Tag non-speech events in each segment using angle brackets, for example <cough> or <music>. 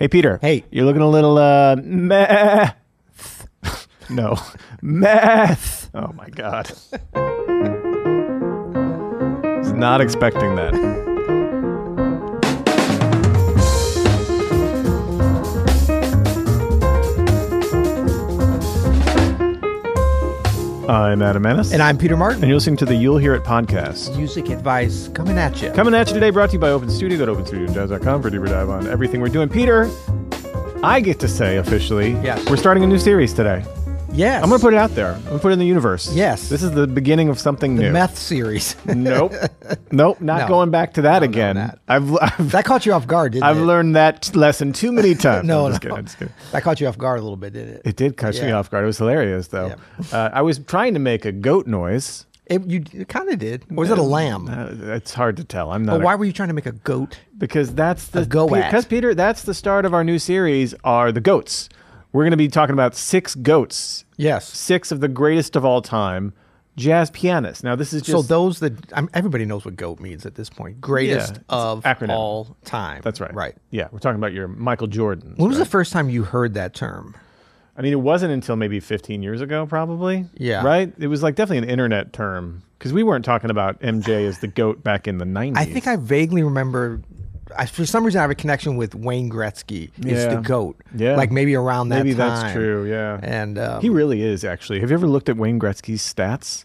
Hey, Peter. Hey. You're looking a little uh meh. <laughs> no. Meth. Oh my god. <laughs> Was not expecting that. I'm Adam Maness. And I'm Peter Martin. and you're listening to the You'll Hear It podcast. Music advice coming at you. Coming at you today, brought to you by Open Studio. Go to openstudiojazz.com for a deeper dive on everything we're doing. Peter, I get to say officially, Yes. we're starting a new series today. Yes. I'm going to put it out there. I'm going to put it in the universe. Yes. This is the beginning of something the new. meth series. Nope. <laughs> Nope. Not No. going back to that again. not. I've, I've, that caught you off guard, didn't it? I've it? learned that lesson too many <laughs> times. No, I'm just no. kidding. I'm just kidding. That caught you off guard a little bit, didn't it? It did catch me Yeah. off guard. It was hilarious, though. Uh, I was trying to make a goat noise. It- you kind of did. Or was it a lamb? Uh, it's hard to tell. I'm not. But a- why were you trying to make a goat? because that's the goat. Because Peter, that's the start of our new series. Are the goats? We're going to be talking about six goats, Yes. six of the greatest of all time jazz pianists. Now, this is just So those that I'm, everybody knows what goat means at this point. Greatest Yeah, of acronym. all time. that's right, Right. Yeah, we're talking about your Michael Jordan. When was the first time you heard that term? I mean, it wasn't until maybe 15 years ago, probably. Yeah. right. It was like definitely an internet term because we weren't talking about MJ as the goat back in the 90s. I think I vaguely remember. I, for some reason, I have a connection with Wayne Gretzky. Yeah. the goat? Yeah. like maybe around that maybe time. that's true. Yeah, And um, he really is actually. Have you ever looked at Wayne Gretzky's stats?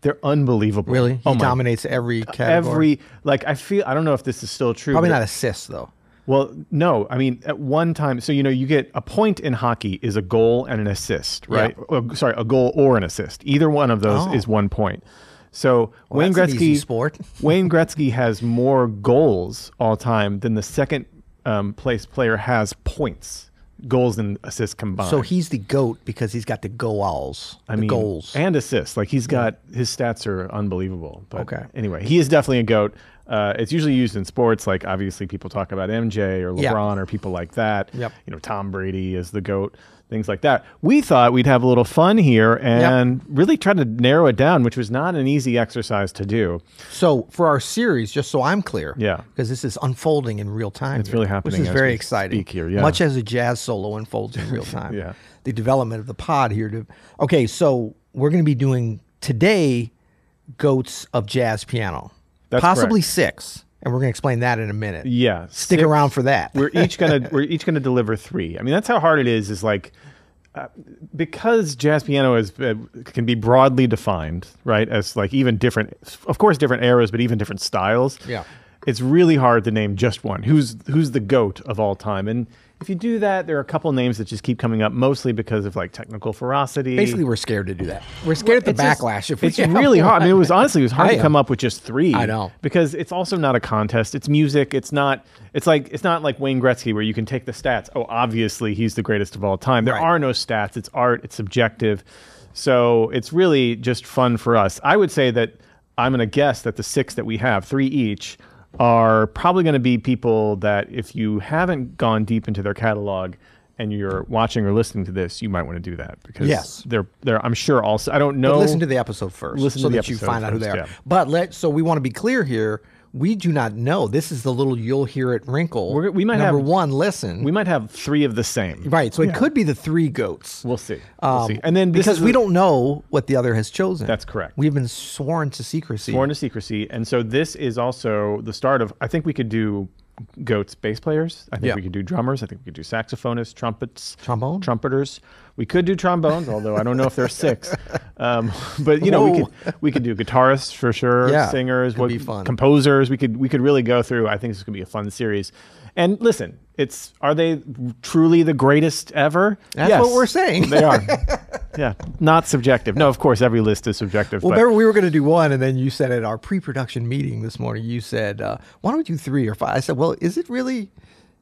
They're unbelievable. really he Oh my dominates every category. every like I feel I don't know if this is still true. Probably not assists though. Well, no. I mean, at one time, so you know, you get a point in hockey is a goal and an assist, right? Oh, sorry, a goal or an assist. Either one of those Oh. is one point. So Wayne that's an Gretzky. <laughs> Wayne Gretzky has more goals all time than the second um, place player has points, goals and assists combined. So he's the goat because he's got the goals, I the mean, goals. and assists. Like he's got his stats are unbelievable. But Okay. Anyway, he is definitely a goat. Uh, it's usually used in sports, like obviously people talk about MJ or. LeBron or people like that. Yep. You know, Tom Brady is the goat, things like that. We thought we'd have a little fun here and really try to narrow it down, which was not an easy exercise to do. so for our series, just so I'm clear, Yeah. because this is unfolding in real time. It's here, really happening which is very exciting. here, yeah. much as a jazz solo unfolds in real <laughs> time. Yeah. the development of the pod here. To okay, so we're going to be doing today goats of jazz piano, That's possibly correct. six, and we're going to explain that in a minute. Yeah. Stick Six- around for that. we're each gonna <laughs> we're each gonna deliver three. I mean, that's how hard it is. Is like uh, because jazz piano is uh, can be broadly defined, right? As like even different, of course, different eras, but even different styles. Yeah. it's really hard to name just one. Who's who's the goat of all time? And if you do that, there are a couple names that just keep coming up, mostly because of like technical ferocity. Basically, we're scared to do that. We're scared of the It's just- backlash. if we it's really hard. I mean, it was honestly it was hard I to am. come up with just three. I know. because it's also not a contest. It's music. It's not. It's like it's not like Wayne Gretzky where you can take the stats. Oh, obviously he's the greatest of all time. There Right. are no stats. It's art. It's subjective. So it's really just fun for us. I would say that I'm going to guess that the six that we have, three each, are probably going to be people that if you haven't gone deep into their catalog and you're watching or listening to this, you might want to do that because Yes. they're they're I'm sure also I don't know But listen to the episode first, Listen so to the that you find out who they are. yeah. But let so we want to be clear here. We do not know. This is the little you'll hear it wrinkle. We're- we might number have- one. Listen, we might have three of the same. right. So it could be the three goats. We'll see. We'll Um, see. And then this because is we the- don't know what the other has chosen. That's correct. We've been sworn to secrecy. sworn to secrecy, and so this is also the start of. I think we could do goats bass players. I think Yeah. we could do drummers. I think we could do saxophonists, trumpets, Trombone? trumpeters. We could do trombones, <laughs> although I don't know if there's six. Um, <laughs> but you know, we could we could do guitarists for sure, Yeah, singers, what be fun. composers. We could we could really go through. I think this is gonna be a fun series. And listen, it's are they truly the greatest ever? That's Yes, what we're saying. They are. <laughs> yeah, not subjective. No, of course, every list is subjective. Well, but remember we were going to do one, and then you said at our pre-production meeting this morning, you said, uh, "Why don't we do three or five? I said, "Well, is it really?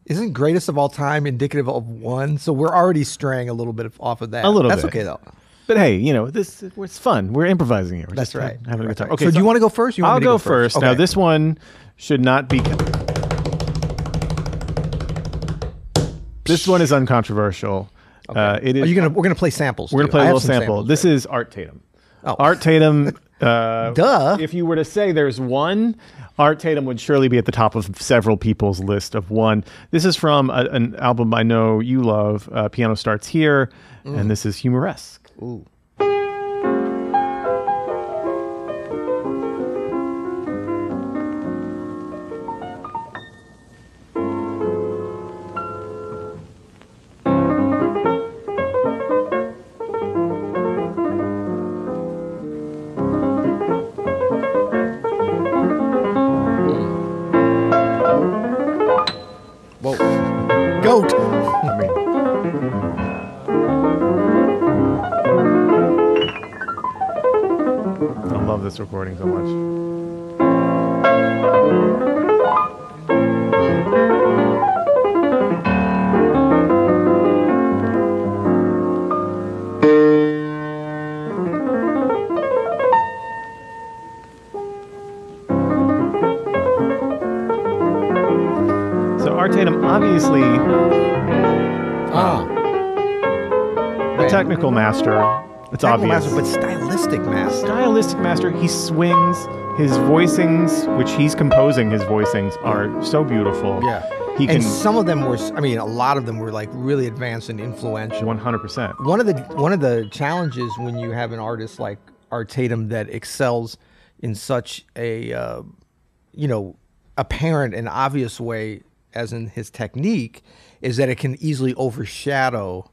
Isn't greatest of all time indicative of one? So we're already straying a little bit off of that. A little That's bit. okay though. But hey, you know this. It's fun. We're improvising here. We're That's right. Having a good time. Okay. So do you wanna go first? You want I'll to go go first? first. Now this one should not be. This one is uncontroversial. Uh, it is. Are you gonna? We're gonna play samples. we're gonna play I a little sample. This right? is Art Tatum. Oh. Art Tatum <laughs> Uh, Duh. If you were to say there's one, Art Tatum would surely be at the top of several people's list of one. This is from a, an album I know you love. Uh, Piano starts here, and this is humoresque. Ooh. I love this recording so much. So Art Tatum, obviously Ah. a technical master. It's Technical obvious. master, but stylistic master. stylistic master. He swings. His voicings, which he's composing, his voicings are so beautiful. Yeah. he can and some of them were I mean, a lot of them were like really advanced and influential. one hundred percent. One of the one of the challenges when you have an artist like Art Tatum that excels in such a uh, you know apparent and obvious way as in his technique is that it can easily overshadow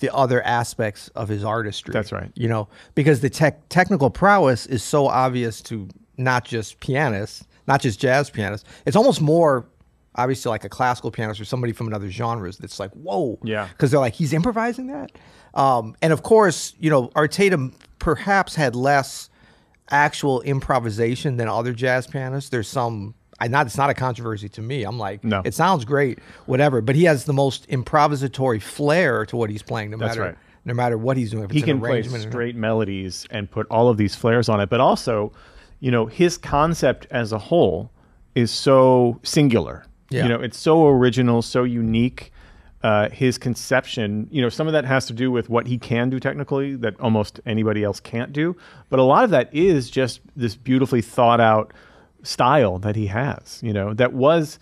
the other aspects of his artistry. That's right. You know, because the tech technical prowess is so obvious to not just pianists, not just jazz pianists. It's almost more obviously like a classical pianist or somebody from another genres that's like, whoa. Yeah. Because they're like, he's improvising that. Um, and of course, you know, Art Tatum perhaps had less actual improvisation than other jazz pianists. There's some I not it's not a controversy to me. I'm like, No. it sounds great, whatever. But he has the most improvisatory flair to what he's playing, no That's matter right. no matter what he's doing. He can play straight melodies and put all of these flares on it, but also, you know, his concept as a whole is so singular. Yeah. You know, it's so original, so unique. Uh, his conception, you know, some of that has to do with what he can do technically that almost anybody else can't do. But a lot of that is just this beautifully thought out style that he has, you know, that was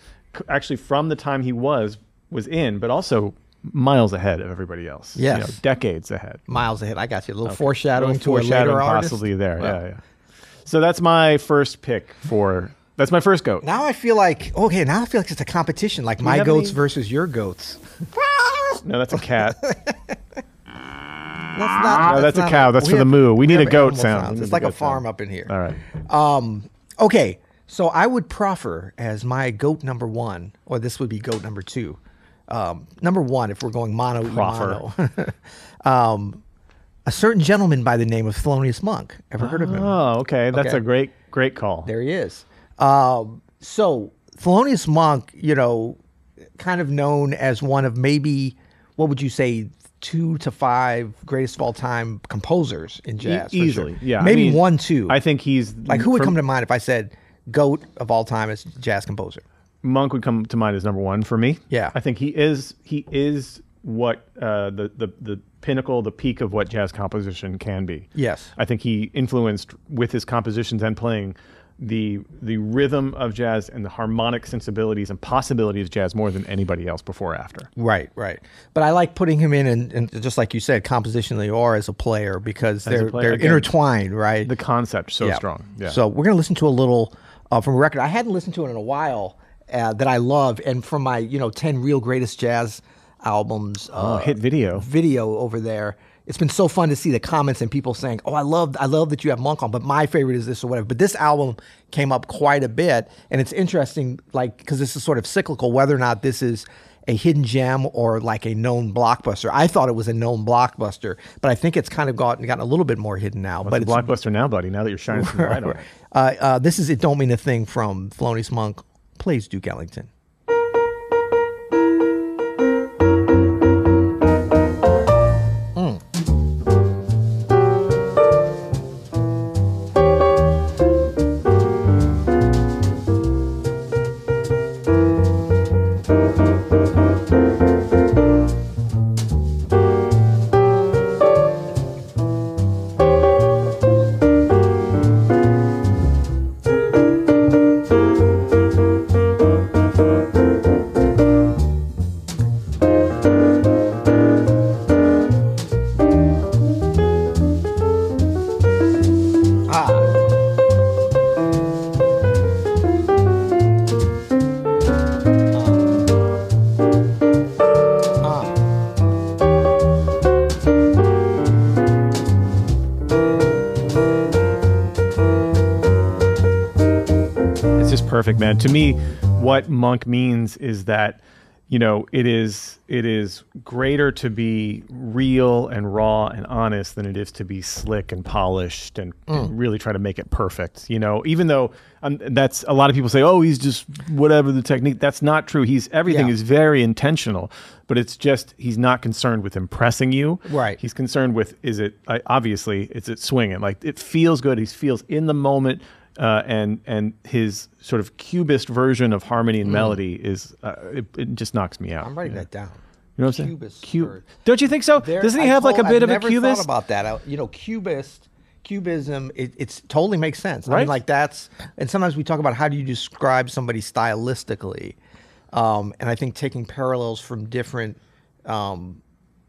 actually from the time he was was in, but also miles ahead of everybody else. you Yes. know, decades ahead. miles ahead. I got you. A little foreshadowing Little to a foreshadowing later artist. possibly there. Well, Yeah, yeah. So that's my first pick for. That's my first goat. Now I feel like okay. Now I feel like it's a competition, like my goats any- versus your goats. <laughs> No, that's a cat. <laughs> That's not. No, that's a not cow. That's we for the moo. We need a goat sound. It's like a a farm sound. up in here. All right. Um, okay, so I would proffer as my goat number one, or this would be goat number two. Um, number one, if we're going mono Proffer. mono, <laughs> um, a certain gentleman by the name of Thelonious Monk. Ever heard of him? Oh, okay. That's Okay. a great, great call. There he is. Um, so Thelonious Monk, you know, kind of known as one of maybe what would you say two to five greatest of all time composers in jazz? E- easily, sure. yeah. I maybe mean, one, two. I think he's like who would come to mind if I said goat of all time as jazz composer? Monk would come to mind as number one for me. Yeah. I think he is. He is what uh, the the the pinnacle, the peak of what jazz composition can be. Yes. I think he influenced with his compositions and playing the the rhythm of jazz and the harmonic sensibilities and possibilities of jazz more than anybody else before or after. Right, right. But I like putting him in, and, and just like you said, compositionally or as a player because they're player, they're again, intertwined, right? The concept so Yeah. strong. Yeah. So we're gonna listen to a little uh, from a record I hadn't listened to it in a while uh, that I love, and from my you know ten real greatest jazz albums oh, uh, hit video. video over there. It's been so fun to see the comments and people saying, "Oh, I love, I love that you have Monk on, but my favorite is this or whatever." But this album came up quite a bit, and it's interesting, like because this is sort of cyclical, whether or not this is a hidden gem or like a known blockbuster. I thought it was a known blockbuster, but I think it's kind of gotten gotten a little bit more hidden now. But a it's blockbuster now, buddy? Now that you're shining some light on it. <laughs> uh, uh, this is "It Don't Mean a Thing" from Thelonious Monk plays Duke Ellington. Perfect, man. To me, what monk means is that you know it is it is greater to be real and raw and honest than it is to be slick and polished and, and really try to make it perfect you know? Even though um, that's a lot of people say oh he's just whatever the technique. That's not true. He's everything Yeah. is very intentional but it's just he's not concerned with impressing you. Right. he's concerned with is it I obviously it's it swinging? Like it feels good. He feels in the moment uh, and and his sort of cubist version of harmony and melody is uh, it, it just knocks me out I'm writing yeah. that down. you know what I'm saying Cubist Cu- don't you think so There- doesn't he I have like a bit I've of a cubist about that. I- you know, cubist, cubism. It it's totally makes sense. I Right? mean, like that's. And sometimes we talk about how do you describe somebody stylistically, um, and I think taking parallels from different um,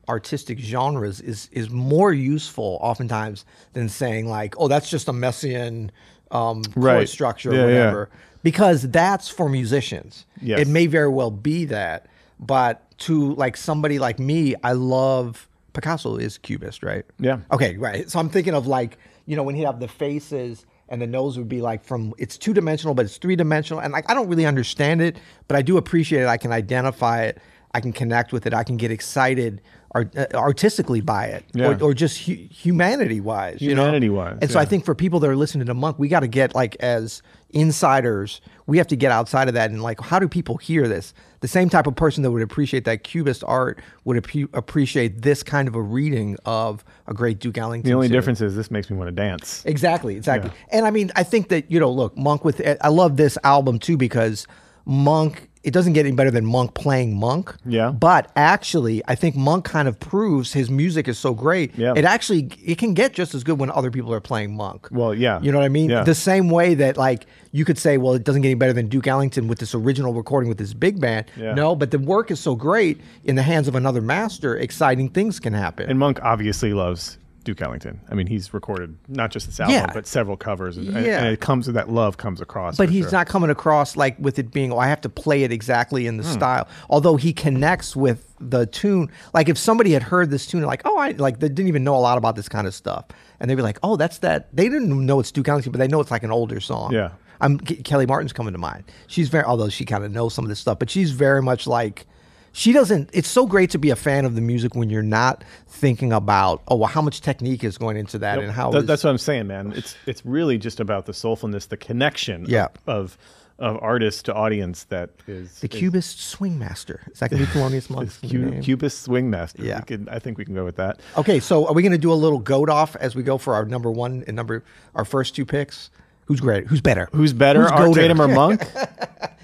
artistic genres is is more useful oftentimes than saying like, oh, that's just a Messiaen um, chord Right. structure Yeah, or yeah. whatever, because that's for musicians. Yes. It may very well be that, but to like somebody like me, I love Picasso is cubist, right? Yeah. Okay, right. So I'm thinking of like, you know, when he have the faces and the nose would be like from it's two dimensional, but it's three dimensional, and like I don't really understand it, but I do appreciate it. I can identify it. I can connect with it. I can get excited art, uh, artistically by it, Yeah. or, or just hu- humanity wise. you know? Humanity-wise, And so I think for people that are listening to Monk, we got to get like as insiders, we have to get outside of that and like, how do people hear this? The same type of person that would appreciate that cubist art would appre- appreciate this kind of a reading of a great Duke Ellington. the only series. difference is this makes me want to dance Exactly, exactly. And I mean, I think that you know, look, Monk with I love this album too because Monk. It doesn't get any better than Monk playing Monk. Yeah. But actually, I think Monk kind of proves his music is so great. Yeah. It actually it can get just as good when other people are playing Monk. Well, yeah. You know what I mean? Yeah. The same way that like you could say, well, it doesn't get any better than Duke Ellington with this original recording with this big band. Yeah. No, but the work is so great in the hands of another master, exciting things can happen. And Monk obviously loves Duke Ellington. I mean, he's recorded not just this album, Yeah. but several covers, and, Yeah. and it comes that love comes across. but he's sure. not coming across like with it being, oh, I have to play it exactly in the Hmm. style. Although he connects with the tune. Like if somebody had heard this tune, like, oh, I like they didn't even know a lot about this kind of stuff, and they'd be like, oh, that's that. They didn't know it's Duke Ellington, but they know it's like an older song. Yeah. I'm K- Kelly Martin's coming to mind. She's very, although she kind of knows some of this stuff, but she's very much like. She doesn't. It's so great to be a fan of the music when you're not thinking about, oh, well, how much technique is going into that, and how That- is- that's what I'm saying, man. It's it's really just about the soulfulness, the connection Yeah. of, of of artist to audience that is the is- Cubist Swing Master. Is that going to be Thelonious <laughs> Monk's Cu- name? Cubist swing master. Yeah. Can, I think we can go with that. Okay, so are we going to do a little goat off as we go for our number one and number our first two picks? Who's great? Who's better? Who's better, Art goater? Tatum or Monk? <laughs>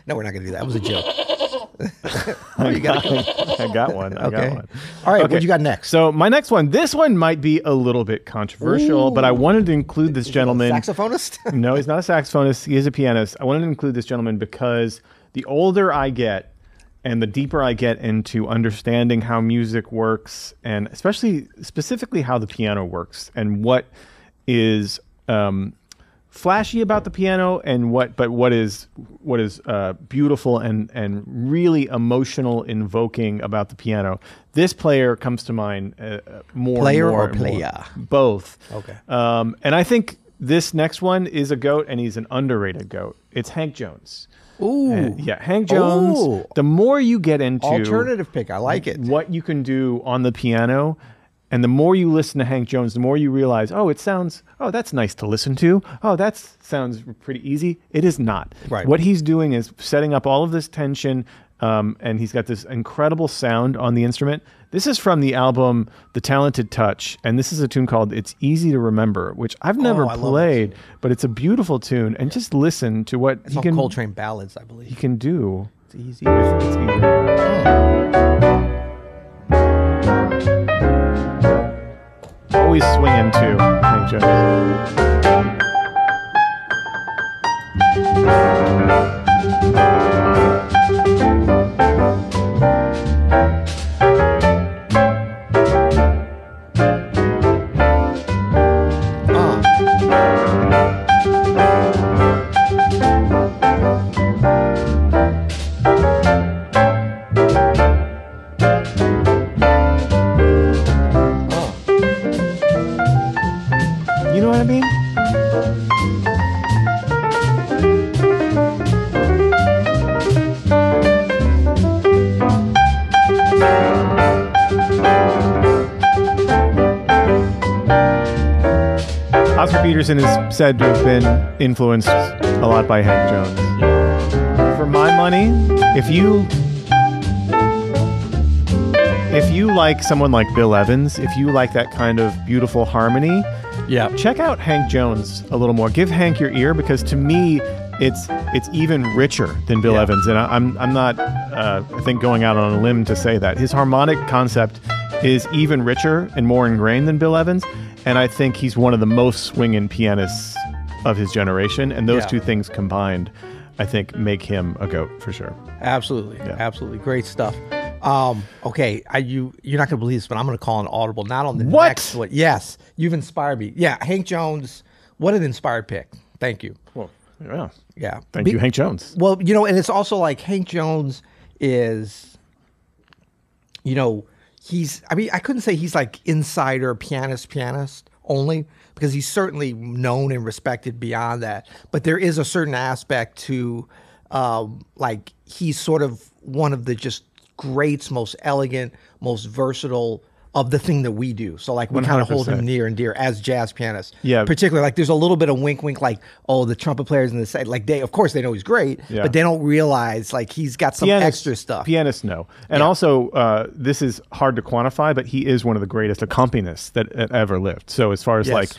No, we're not going to do that. That was a joke. <laughs> Oh, you got. I got one. I Okay. got one. All right, what you got next? So my next one, this one might be a little bit controversial, but I wanted to include this <laughs> gentleman. Saxophonist? <laughs> no, he's not a saxophonist. He is a pianist. I wanted to include this gentleman because the older I get and the deeper I get into understanding how music works and especially specifically how the piano works and what is um, flashy about the piano and what but what is what is uh, beautiful and and really emotional invoking about the piano this player comes to mind uh, uh, more Player more or player? both Okay. um, and I think this next one is a goat, and he's an underrated goat. It's Hank Jones. Ooh. And- yeah, Hank Jones. Ooh. The more you get into Alternative pick. I like it. what you can do on the piano, and the more you listen to Hank Jones, the more you realize, oh, it sounds, oh, that's nice to listen to. Oh, that sounds pretty easy. It is not. Right. What he's doing is setting up all of this tension, um, and he's got this incredible sound on the instrument. This is from the album The Talented Touch, and this is a tune called It's Easy to Remember, which I've never Oh, love that played, but it's a beautiful tune. And just listen to what It's he can, Coltrane Ballads, I believe. he can do. It's easy. It's easy. Always swinging too, Hank Jones. Peterson is said to have been influenced a lot by Hank Jones. For my money, if you if you like someone like Bill Evans, if you like that kind of beautiful harmony, Yeah. check out Hank Jones a little more. Give Hank your ear because to me, it's it's even richer than Bill Yeah. Evans, and I, I'm I'm not uh, I think going out on a limb to say that his harmonic concept is even richer and more ingrained than Bill Evans, and I think he's one of the most swinging pianists of his generation, and those Yeah. two things combined, I think, make him a goat for sure. Absolutely, Yeah. absolutely, great stuff. Um, okay, I, you you're not gonna believe this, but I'm gonna call an audible. Not on the What? next one. Yes, you've inspired me. Yeah, Hank Jones. What an inspired pick. Thank you. Well, yeah. Yeah. Thank Be- you, Hank Jones. Well, you know, and it's also like Hank Jones is, you know, he's, I mean, I couldn't say he's like insider pianist, pianist only, because he's certainly known and respected beyond that. But there is a certain aspect to, um, like, he's sort of one of the just greats, most elegant, most versatile of the thing that we do. So, like, we kind of hold him near and dear as jazz pianists. Yeah. Particularly, like, there's a little bit of wink, wink, like, oh, the trumpet players in the side, like, they, of course, they know he's great, Yeah. but they don't realize, like, he's got some Pianists- extra stuff. Pianists know, and also uh, this is hard to quantify, but he is one of the greatest accompanists that ever lived. So as far as Yes. like,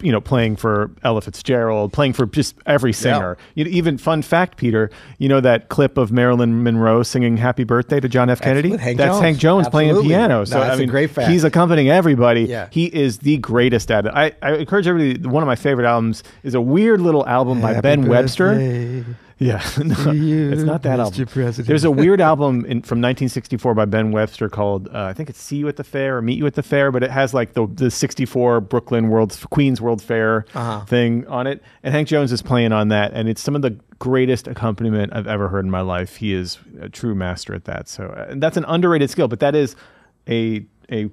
you know, playing for Ella Fitzgerald, playing for just every singer. You know, even fun fact, Peter, you know that clip of Marilyn Monroe singing "Happy Birthday" to John F. Kennedy? with Hank That's Jones. Hank Jones playing Absolutely. piano. No, So that's I a mean, great fact. he's accompanying everybody. Yeah. He is the greatest at it. I, I encourage everybody. One of my favorite albums is a weird little album by Happy Ben Webster. Yeah, <laughs> no, you, it's not that album. There's a <laughs> weird album in, from 1964 by Ben Webster called uh, I think it's "See You at the Fair" or "Meet You at the Fair," but it has like the the '64 Brooklyn World Queens World Fair Uh-huh. thing on it, and Hank Jones is playing on that, and it's some of the greatest accompaniment I've ever heard in my life. He is a true master at that. So, uh, and that's an underrated skill, but that is a a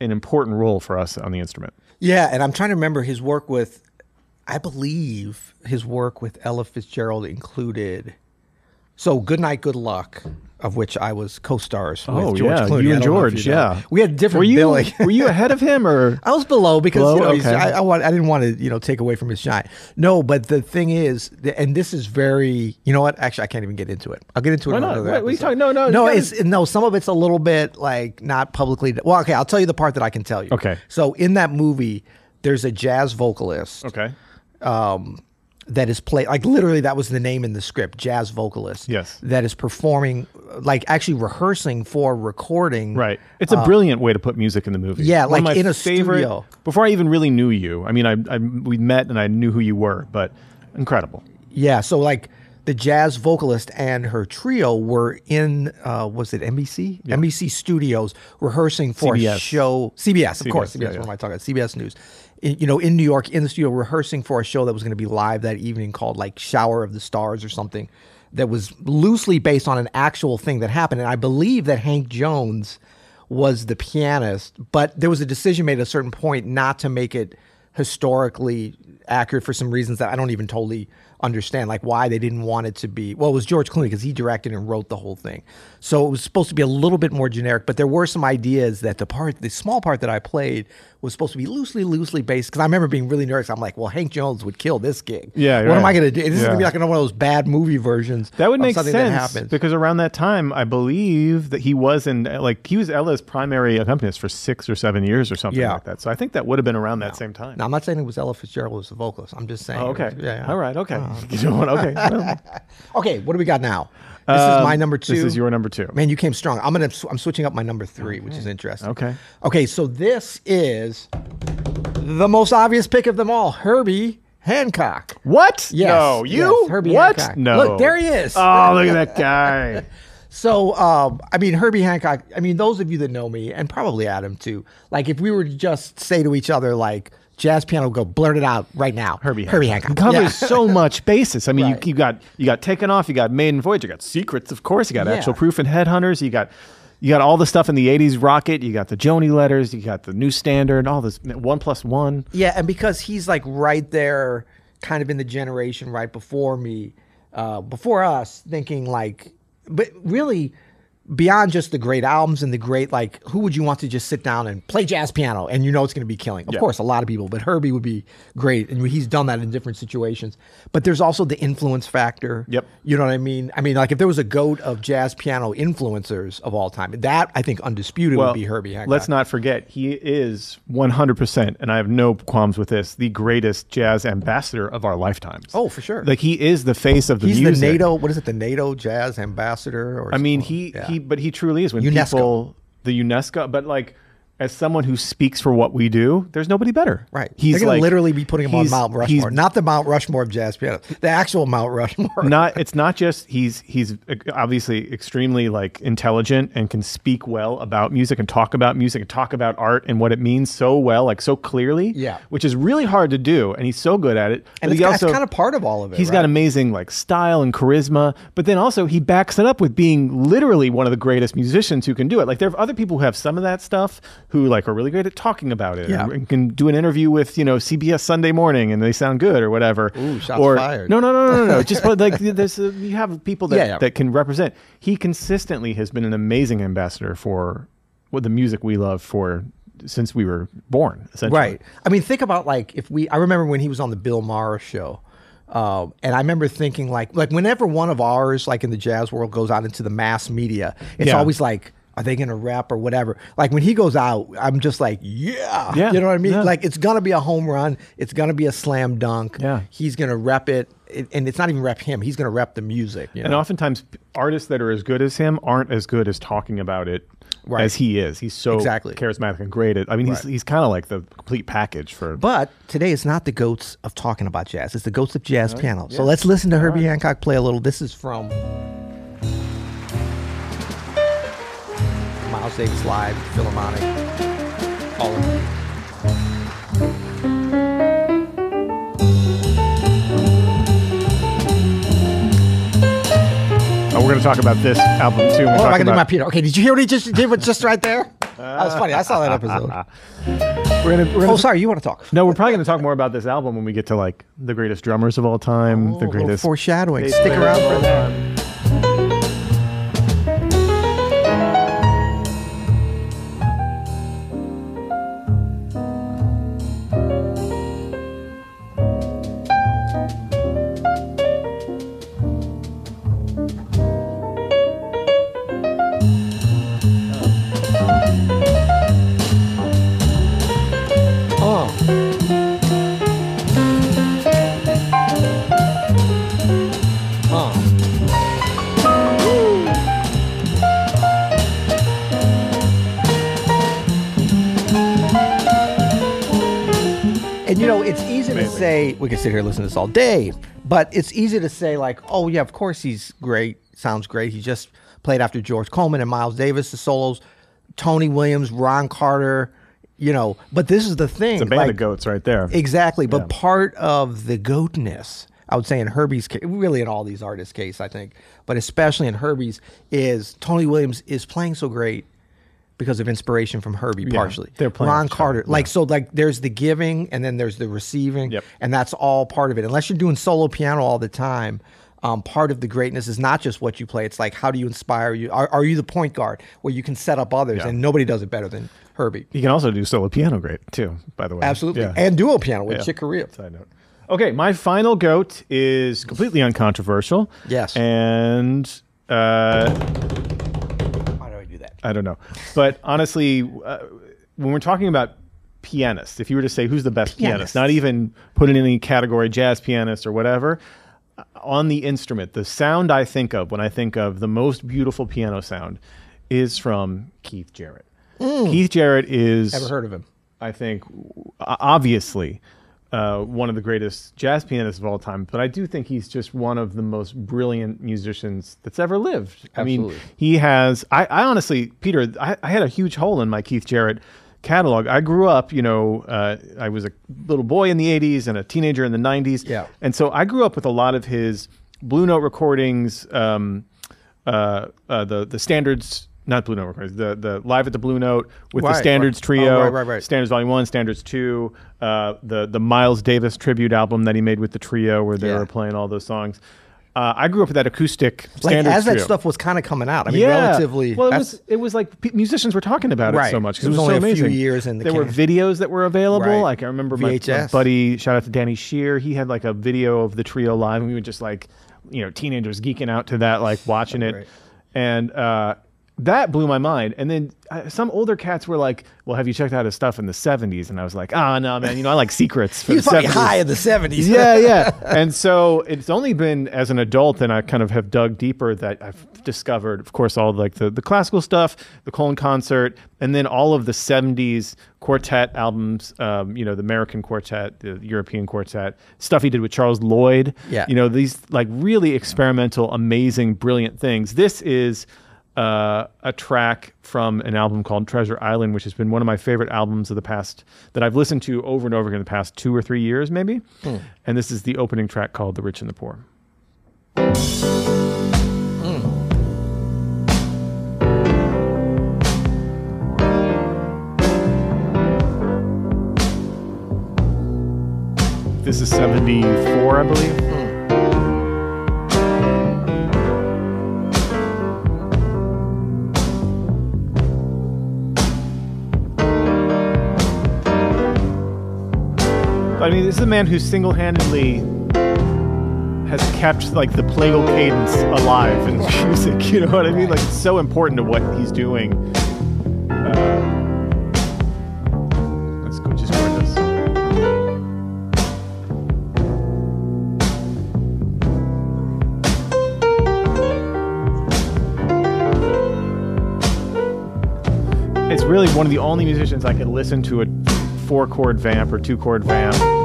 an important role for us on the instrument. Yeah, and I'm trying to remember his work with, I believe his work with Ella Fitzgerald included, so Good Night, Good Luck, of which I was co-stars Oh, with George yeah, Clooney. you and don't know if George, you know. yeah. we had different Were you billing. <laughs> were you ahead of him or? <laughs> I was below because Below? you know Okay. I, I, want, I didn't want to you know take away from his shine. No, but the thing is, and this is very you know what? Actually, I can't even get into it. I'll get into it. Why not? What are you talking- no, no, no. gotta- It's no. Some of it's a little bit like not publicly. Well, okay, I'll tell you the part that I can tell you. Okay. So in that movie, there's a jazz vocalist Okay. Um, that is played like literally that was the name in the script jazz vocalist Yes. that is performing like actually rehearsing for recording Right. It's a brilliant way to put music in the movie. Uh, yeah, One like in a favorite, studio. Before I even really knew you. I mean, I, I we met and I knew who you were, but incredible. yeah so like the jazz vocalist and her trio were in uh, was it NBC NBC studios rehearsing for a show CBS of course CBS, yeah, yeah. what am I talking about CBS News you know in New York in the studio rehearsing for a show that was going to be live that evening called like Shower of the Stars or something that was loosely based on an actual thing that happened and I believe that Hank Jones was the pianist but there was a decision made at a certain point not to make it historically accurate for some reasons that I don't even totally understand, like why they didn't want it to be. Well, it was George Clooney because he directed and wrote the whole thing, so it was supposed to be a little bit more generic. But there were some ideas that the part, the small part that I played, was supposed to be loosely, loosely based. Because I remember being really nervous. I'm like, well, Hank Jones would kill this gig. Yeah, what am. I going to do? This is going to be Yeah. like one of those bad movie versions. That would make something sense that happens. because around that time, I believe that he was in like he was Ella's primary accompanist for six or seven years or something Yeah. like that. So I think that would have been around that same time. Now, I'm not saying it was Ella Fitzgerald was the vocalist. I'm just saying. Oh, okay. was- yeah, yeah. All right. Okay. Um, <laughs> you don't okay. Well, <laughs> Okay, what do we got now? This is um, my number two. This is your number two. Man, you came strong. I'm gonna. I'm switching up my number three, which is interesting. Okay. Okay, so this is the most obvious pick of them all, Herbie Hancock. What? Yes, No. You? yes, Herbie what? Hancock. No. Look, there he is. Oh, look at that guy. <laughs> So, um, I mean, Herbie Hancock. I mean, those of you that know me, and probably Adam too. Like, if we were to just say to each other, like, jazz piano, go blurt it out right now. Herbie Herbie Hancock. Hancock. Covers Yeah. so <laughs> much basis. I mean, Right. you, you got you got Takin' Off, you got Maiden Voyage, you got Secrets, of course, you got Yeah. Actual Proof and Headhunters, you got you got all the stuff in the '80s Rockit, you got the Joni letters, you got the New Standard, all this one plus one. Yeah, and because he's like right there, kind of in the generation right before me, uh, before us, thinking like, but really, beyond just the great albums and the great like who would you want to just sit down and play jazz piano and you know it's going to be killing of Yeah. course a lot of people but herbie would be great and he's done that in different situations but there's also the influence factor Yep. you know what i mean i mean like if there was a goat of jazz piano influencers of all time that i think undisputed would be herbie Hancock. let's not forget he is 100%, and I have no qualms with this, the greatest jazz ambassador of our lifetimes. Oh, for sure. Like he is the face of the music. he's music. the nato what is it the nato jazz ambassador or I mean, something? he Yeah. he, but he truly is. When UNESCO. people the UNESCO, but like as someone who speaks for what we do, there's nobody better. Right. He's They're going like to literally be putting him on Mount he's Rushmore. Not the Mount Rushmore of jazz piano. The actual Mount Rushmore. not <laughs> it's not just he's he's obviously extremely like intelligent and can speak well about music and talk about music and talk about art and what it means so well like so clearly Yeah. which is really hard to do and he's so good at it and it's, he that's also- kind of part of all of it. He's right? got amazing like style and charisma, but then also he backs it up with being literally one of the greatest musicians who can do it. Like there are other people who have some of that stuff who like are really great at talking about it Yeah. and can do an interview with you know CBS Sunday Morning and they sound good or whatever. Ooh, shots or fired. no, no, no, no, no, no. Just but like <laughs> there's uh, you have people that Yeah, yeah. that can represent. He consistently has been an amazing ambassador for what the music we love for since we were born. Essentially, Right. I mean, think about like if we. I remember when he was on the Bill Maher show, um, and I remember thinking like like whenever one of ours like in the jazz world goes out into the mass media, it's Yeah. always like. Are they gonna rap or whatever? Like when he goes out, I'm just like, yeah, Yeah, you know what I mean. yeah. Like it's gonna be a home run. It's gonna be a slam dunk. Yeah. he's gonna rep it, it- and it's not even rep him. He's gonna rep the music. You And know? oftentimes, artists that are as good as him aren't as good as talking about it Right. as he is. He's so Exactly. charismatic and great. At, I mean, he's Right. he's kind of like the complete package for. But today is not the goats of talking about jazz. It's the goats of jazz piano. So let's listen to Herbie Hancock play a little. This is from Miles Davis Live, Philharmonic. Call it. oh, we're going to talk about this album too. We're Oh, I can do my Peter. Okay, did you hear what he just did? Was just right there? That was funny. I saw that episode. <laughs> we're gonna, we're gonna Oh, sorry. You want to talk? no, we're probably going to talk more about this album when we get to like the greatest drummers of all time, Oh, the greatest foreshadowing. Stick around for that. Um, say we can sit here and listen to this all day, but it's easy to say like, oh yeah, of course he's great, sounds great. He just played after George Coleman and Miles Davis, the solos, Tony Williams, Ron Carter, you know. But this is the thing, It's a band like, of goats right there. Exactly, but Yeah. part of the goatness, I would say in Herbie's case, really in all these artists' case, I think, but especially in Herbie's, is Tony Williams is playing so great because of inspiration from Herbie, partially. they're playing Ron Carter, other, like so, like there's the giving and then there's the receiving, Yep. and that's all part of it. Unless you're doing solo piano all the time. Um, part of the greatness is not just what you play; it's like how do you inspire you? Are, are you the point guard where you can set up others, Yeah. and nobody does it better than Herbie? You can also do solo piano great too, by the way. Absolutely, Yeah. and duo piano with Yeah. Chick Corea. Side note. Okay, my final goat is completely uncontroversial. Yes. And uh, I do that? I don't know. But honestly, uh, when we're talking about pianists, if you were to say who's the best pianist, Pianists. not even put in any category, jazz pianist or whatever, uh, on the instrument, the sound I think of when I think of the most beautiful piano sound is from Keith Jarrett. Keith Jarrett is Never heard of him. I think, obviously, uh, one of the greatest jazz pianists of all time. But I do think he's just one of the most brilliant musicians that's ever lived. I mean, Absolutely. he has. I, I honestly, Peter, I, I had a huge hole in my Keith Jarrett catalog. I grew up, you know, uh, I was a little boy in the '80s and a teenager in the '90s. Yeah. and so I grew up with a lot of his Blue Note recordings. Um, uh, uh, the the standards. Not Blue Note recordings. The the live at the Blue Note with Right, the Standards right. Trio, Oh, right, right, right. Standards Volume One, Standards Two, uh, the the Miles Davis tribute album that he made with the trio, where they Yeah. were playing all those songs. Uh, I grew up with that acoustic Like as that trio. stuff was kind of coming out. I mean, yeah. relatively. Well, it was it was like musicians were talking about it Right. so much 'cause It was so only a few years in the there were videos that were available. Right. Like I remember my, my buddy, shout out to Danny Shear. He had like a video of the trio live, and we were just like, you know, teenagers geeking out to that, like watching it, Right. and uh, that blew my mind. And then uh, some older cats were like, "Well, have you checked out his stuff in the '70s?" And I was like, "Ah, no, man. You know, I like secrets for he was the probably 70s." high in the seventies. yeah, <laughs> yeah. And so it's only been as an adult, and I kind of have dug deeper that I've discovered, of course, all like the, the classical stuff, the Köln Concert, and then all of the 70s quartet albums, um, you know, the American quartet, the European quartet, stuff he did with Charles Lloyd. Yeah. You know, these like really experimental, amazing, brilliant things. This is uh, a track from an album called Treasure Island, which has been one of my favorite albums of the past that I've listened to over and over again in the past two or three years, maybe. And this is the opening track called The Rich and the Poor. This is 74, I believe. I mean, this is a man who single-handedly has kept like the plagal cadence alive in <laughs> music. You know what I mean? Like it's so important to what he's doing. Uh, just. It's really one of the only musicians I could listen to a four-chord vamp or two-chord vamp Right.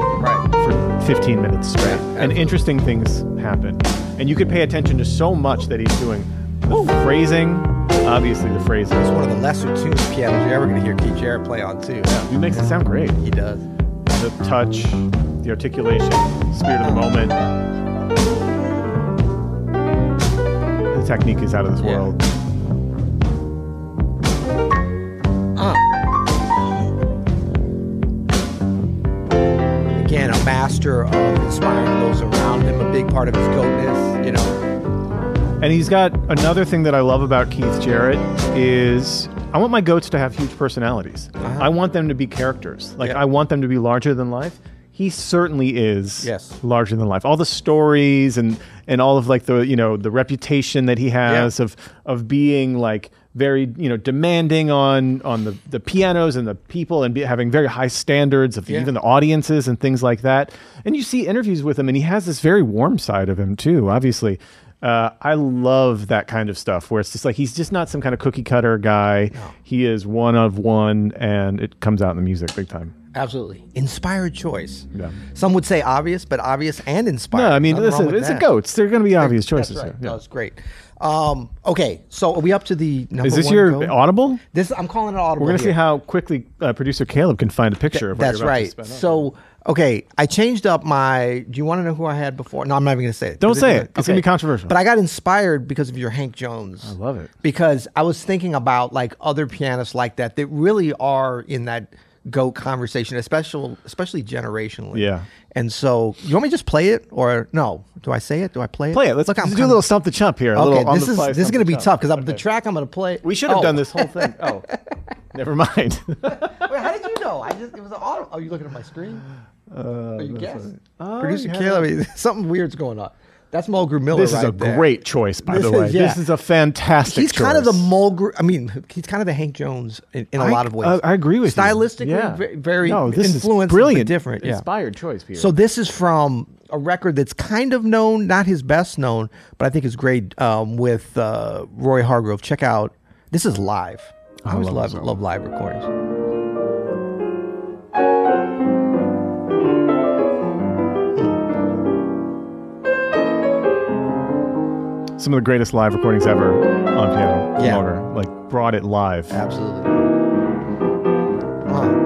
For 15 minutes straight. and interesting things happen. And you could pay attention to so much that he's doing. The phrasing, obviously the phrasing. It's one of the lesser tuned pianos you're ever going to hear Keith Jarrett play on too. He makes it sound great. He does. The touch, the articulation, spirit of the moment. The technique is out of this Yeah. world. Master of inspiring those around him, a big part of his goatness, you know. And he's got another thing that I love about Keith Jarrett is I want my goats to have huge personalities. Uh-huh. I want them to be characters. Like Yeah. I want them to be larger than life. He certainly is Yes. larger than life. All the stories and and all of like the you know the reputation that he has Yeah. of of being like very you know demanding on on the the pianos and the people and be, having very high standards of Yeah. even the audiences and things like that. And you see interviews with him, and he has this very warm side of him too. Obviously, uh, I love that kind of stuff where it's just like he's just not some kind of cookie cutter guy. He is one of one, and it comes out in the music big time. Absolutely. Inspired choice. Yeah. Some would say obvious, but obvious and inspired. No, I mean, Nothing listen, it's the that. goats. They're going to be obvious That's choices. right. here. Yeah. That's great. Um, okay, so are we up to the number Is this one your audible? This I'm calling it audible. We're going to see how quickly uh, producer Caleb can find a picture of what That's right. So, okay, I changed up my. Do you want to know who I had before? No, I'm not even going to say it. Don't say it. It's gonna be controversial. But I got inspired because of your Hank Jones. I love it. Because I was thinking about like other pianists like that that really are in that goat conversation, especially especially generationally. Yeah. And so, you want me to just play it or no? Do I say it? Do I play it? play it. Let's, Look, let's do a little stump the chump here. a Okay, little on this the is this is going to be tough because the track I'm going to play. We should have Oh. done this whole thing. Oh, <laughs> never mind. Wait, how did you know? I just it was an auto. Oh, you looking at my screen? Uh, Oh, you guess. Oh, Producer. Caleb, <laughs> something weird's going on. That's Mulgrew Miller. This is right a there. great choice, by This the is- way. yeah. This is a fantastic. Choice. He's kind of the. Mulgrew. I mean, he's kind of the Hank Jones in, in a I- lot of ways. uh, I agree with you. Stylistically, Yeah. very No, this is influenced, but brilliant, different. Yeah. inspired choice, Peter. So this is from a record that's kind of known, not his best known, but I think is great um, with uh, Roy Hargrove. Check out. This is live. I I always love love love live recordings. Some of the greatest live recordings ever on piano. Yeah. Like brought it live. Absolutely. Uh,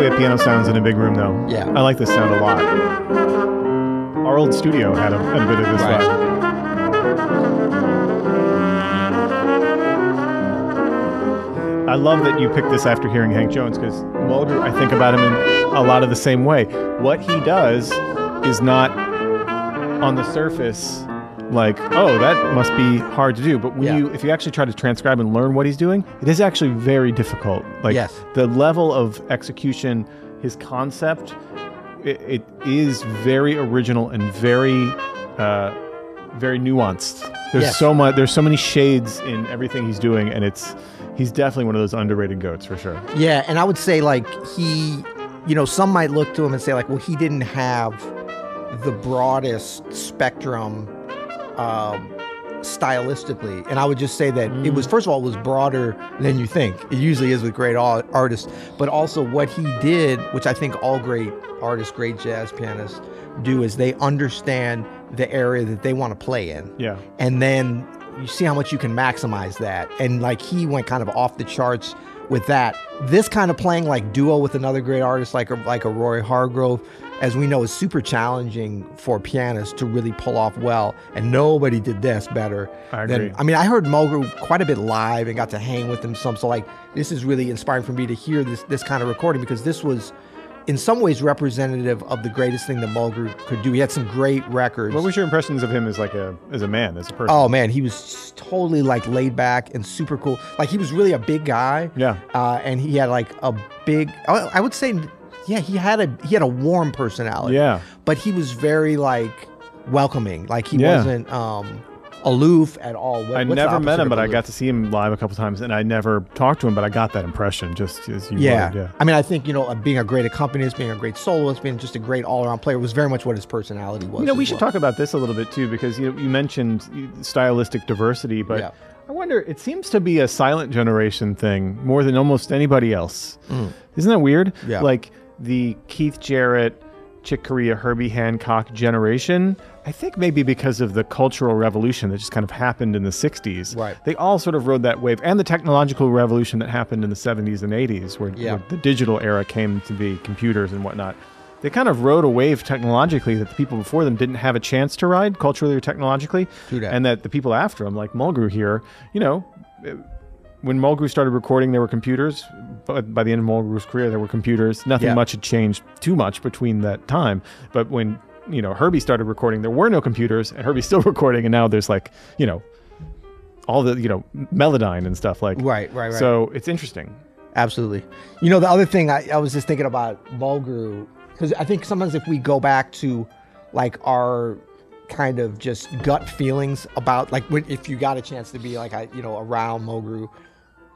way a piano sounds in a big room, though. Yeah. I like this sound a lot. Our old studio had a, a bit of this Right. vibe. I love that you picked this after hearing Hank Jones because Mulgrew, I think about him in a lot of the same way. What he does is not on the surface like, oh, that must be hard to do. But when Yeah. you, if you actually try to transcribe and learn what he's doing, it is actually very difficult. Like Yes. the level of execution, his concept, it, it is very original and very, uh, very nuanced. There's Yes. so much. There's so many shades in everything he's doing, and it's he's definitely one of those underrated goats for sure. Yeah, and I would say like he, you know, some might look to him and say like, well, he didn't have the broadest spectrum um, stylistically, and I would just say that it was mm. first of all it was broader than you think. It usually is with great artists, but also what he did, which I think all great artists, great jazz pianists do, is they understand the area that they want to play in Yeah. and then you see how much you can maximize that and like he went kind of off the charts with that this kind of playing like duo with another great artist like a, like a roy hargrove as we know is super challenging for pianists to really pull off well and nobody did this better I than agree. i mean i heard mulgrew quite a bit live and got to hang with him some so like this is really inspiring for me to hear this this kind of recording because this was in some ways representative of the greatest thing that mulgrew could do he had some great records What was your impressions of him as like a as a man, as a person? Oh man, he was totally like laid back and super cool. Like he was really a big guy. Yeah. Uh, and he had like a big. I I would say, yeah, he had a he had a warm personality. Yeah. But he was very like welcoming. Like he Yeah. wasn't um aloof at all. What- I never met him, but I got to see him live a couple times, and I never talked to him, but I got that impression just as you Yeah. would. Yeah. I mean, I think you know, uh, being a great accompanist, being a great soloist, being just a great all-around player was very much what his personality was. You know, we should well. talk about this a little bit too, because you you mentioned stylistic diversity, but Yeah. I wonder. It seems to be a silent generation thing more than almost anybody else. Isn't that weird? Mm. Yeah. Like the Keith Jarrett, Chick Corea, Herbie Hancock generation. I think maybe because of the cultural revolution that just kind of happened in the 60s. Right. They all sort of rode that wave, and the technological revolution that happened in the 70s and 80s, where, Yeah. where the digital era came to be computers and whatnot. They kind of rode a wave technologically that the people before them didn't have a chance to ride culturally or technologically, that. and that the people after them, like Mulgrew here, you know, when Mulgrew started recording, there were computers. But by the end of Mulgrew's career, there were computers. Nothing Yeah. much had changed too much between that time. But when you know Herbie started recording, there were no computers, and Herbie's <laughs> still recording, and now there's like you know all the you know Melodyne and stuff like. Right, right, right. So it's interesting. Absolutely. You know, the other thing I, I was just thinking about Mulgrew, because I think sometimes if we go back to like our kind of just gut feelings about like when, if you got a chance to be like I you know around Mulgrew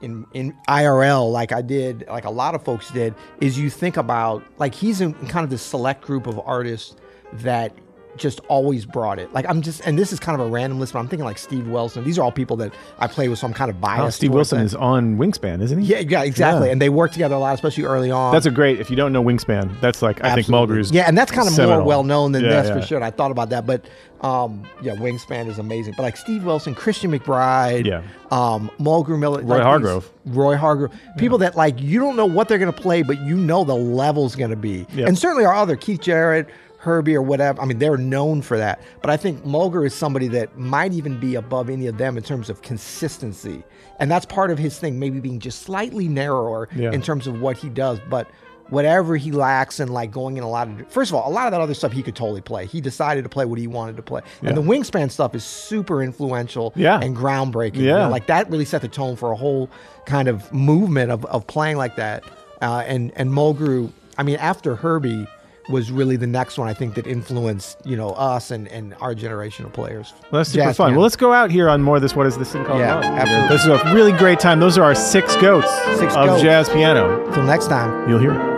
in in IRL like I did like a lot of folks did is you think about like he's in kind of this select group of artists that just always brought it like I'm just and this is kind of a random list but I'm thinking like Steve Wilson these are all people that I play with so I'm kind of biased Oh, Steve Wilson that. is on Wingspan, isn't he? Yeah, yeah, exactly. Yeah. And they work together a lot, especially early on. That's a great. If you don't know Wingspan, that's like I think Absolutely. Mulgrew's. Yeah, and that's kind of more well known than Yeah, this for sure. And I thought about that, but um, yeah, Wingspan is amazing. But like Steve Wilson, Christian McBride, Yeah. um, Mulgrew Miller, Roy like these- Hargrove. Roy Hargrove, people that like you don't know what they're gonna play, but you know the level's gonna be. Yeah. And certainly our other Keith Jarrett. Herbie or whatever. I mean, they're known for that. But I think Mulgrew is somebody that might even be above any of them in terms of consistency. And that's part of his thing, maybe being just slightly narrower Yeah. in terms of what he does. But whatever he lacks in like going in a lot of first of all, a lot of that other stuff he could totally play. He decided to play what he wanted to play. And the wingspan stuff is super influential Yeah. and groundbreaking. you Yeah. know, like that really set the tone for a whole kind of movement of, of playing like that. Uh, and and Mulgrew, I mean, after Herbie was really the next one I think that influenced, you know, us and, and our generation of players. Well, that's super Jazz fun. Well, let's go out here on more of this. What is this thing called? Yeah, now? absolutely. This is a really great time. Those are our six goats Six of goats. jazz piano. Till next time. You'll hear. it.